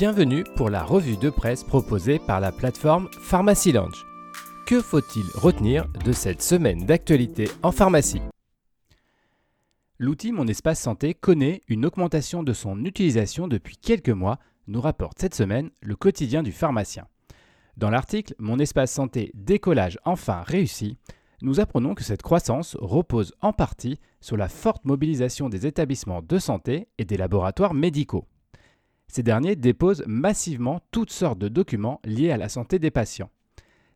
Bienvenue pour la revue de presse proposée par la plateforme Pharmacy Lounge. Que faut-il retenir de cette semaine d'actualité en pharmacie? L'outil Mon Espace Santé connaît une augmentation de son utilisation depuis quelques mois, nous rapporte cette semaine le quotidien du pharmacien. Dans l'article Mon Espace Santé décollage enfin réussi, nous apprenons que cette croissance repose en partie sur la forte mobilisation des établissements de santé et des laboratoires médicaux. Ces derniers déposent massivement toutes sortes de documents liés à la santé des patients.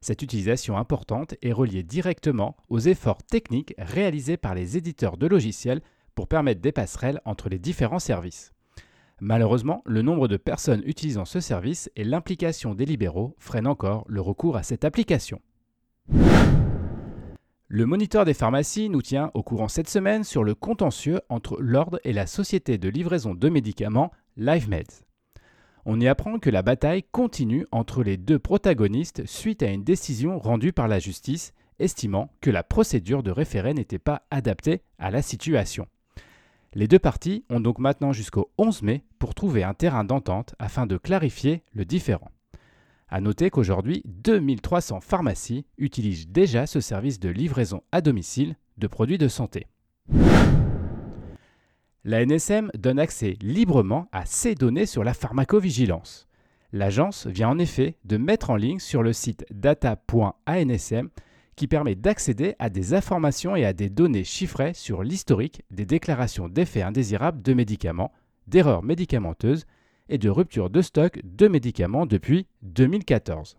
Cette utilisation importante est reliée directement aux efforts techniques réalisés par les éditeurs de logiciels pour permettre des passerelles entre les différents services. Malheureusement, le nombre de personnes utilisant ce service et l'implication des libéraux freinent encore le recours à cette application. Le moniteur des pharmacies nous tient au courant cette semaine sur le contentieux entre l'ordre et la société de livraison de médicaments On y apprend que la bataille continue entre les deux protagonistes suite à une décision rendue par la justice estimant que la procédure de référé n'était pas adaptée à la situation. Les deux parties ont donc maintenant jusqu'au 11 mai pour trouver un terrain d'entente afin de clarifier le différend. A noter qu'aujourd'hui, 2300 pharmacies utilisent déjà ce service de livraison à domicile de produits de santé. La NSM donne accès librement à ces données sur la pharmacovigilance. L'agence vient en effet de mettre en ligne sur le site data.ansm qui permet d'accéder à des informations et à des données chiffrées sur l'historique des déclarations d'effets indésirables de médicaments, d'erreurs médicamenteuses et de rupture de stock de médicaments depuis 2014.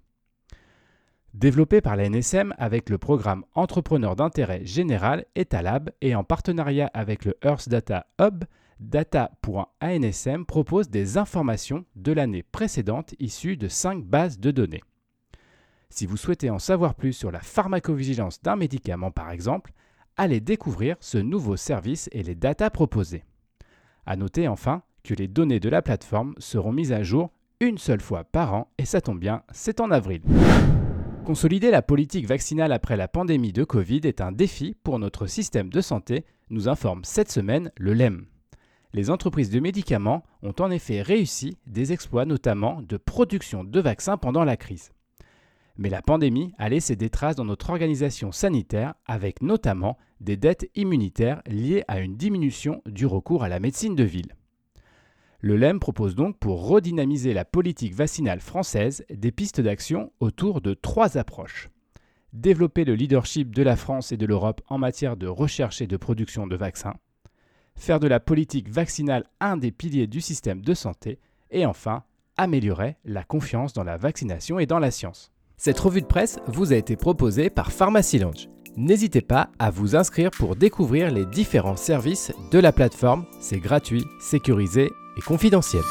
Développé par la NSM avec le programme Entrepreneur d'intérêt général Etalab et en partenariat avec le Earth Data Hub, data.ansm propose des informations de l'année précédente issues de 5 bases de données. Si vous souhaitez en savoir plus sur la pharmacovigilance d'un médicament par exemple, allez découvrir ce nouveau service et les datas proposées. A noter enfin que les données de la plateforme seront mises à jour une seule fois par an, et ça tombe bien, c'est en avril. Consolider la politique vaccinale après la pandémie de Covid est un défi pour notre système de santé, nous informe cette semaine le LEM. Les entreprises de médicaments ont en effet réussi des exploits notamment de production de vaccins pendant la crise. Mais la pandémie a laissé des traces dans notre organisation sanitaire avec notamment des dettes immunitaires liées à une diminution du recours à la médecine de ville. Le LEM propose donc pour redynamiser la politique vaccinale française des pistes d'action autour de trois approches. Développer le leadership de la France et de l'Europe en matière de recherche et de production de vaccins. Faire de la politique vaccinale un des piliers du système de santé. Et enfin, améliorer la confiance dans la vaccination et dans la science. Cette revue de presse vous a été proposée par Pharmacy Lounge. N'hésitez pas à vous inscrire pour découvrir les différents services de la plateforme. C'est gratuit, sécurisé et confidentiel.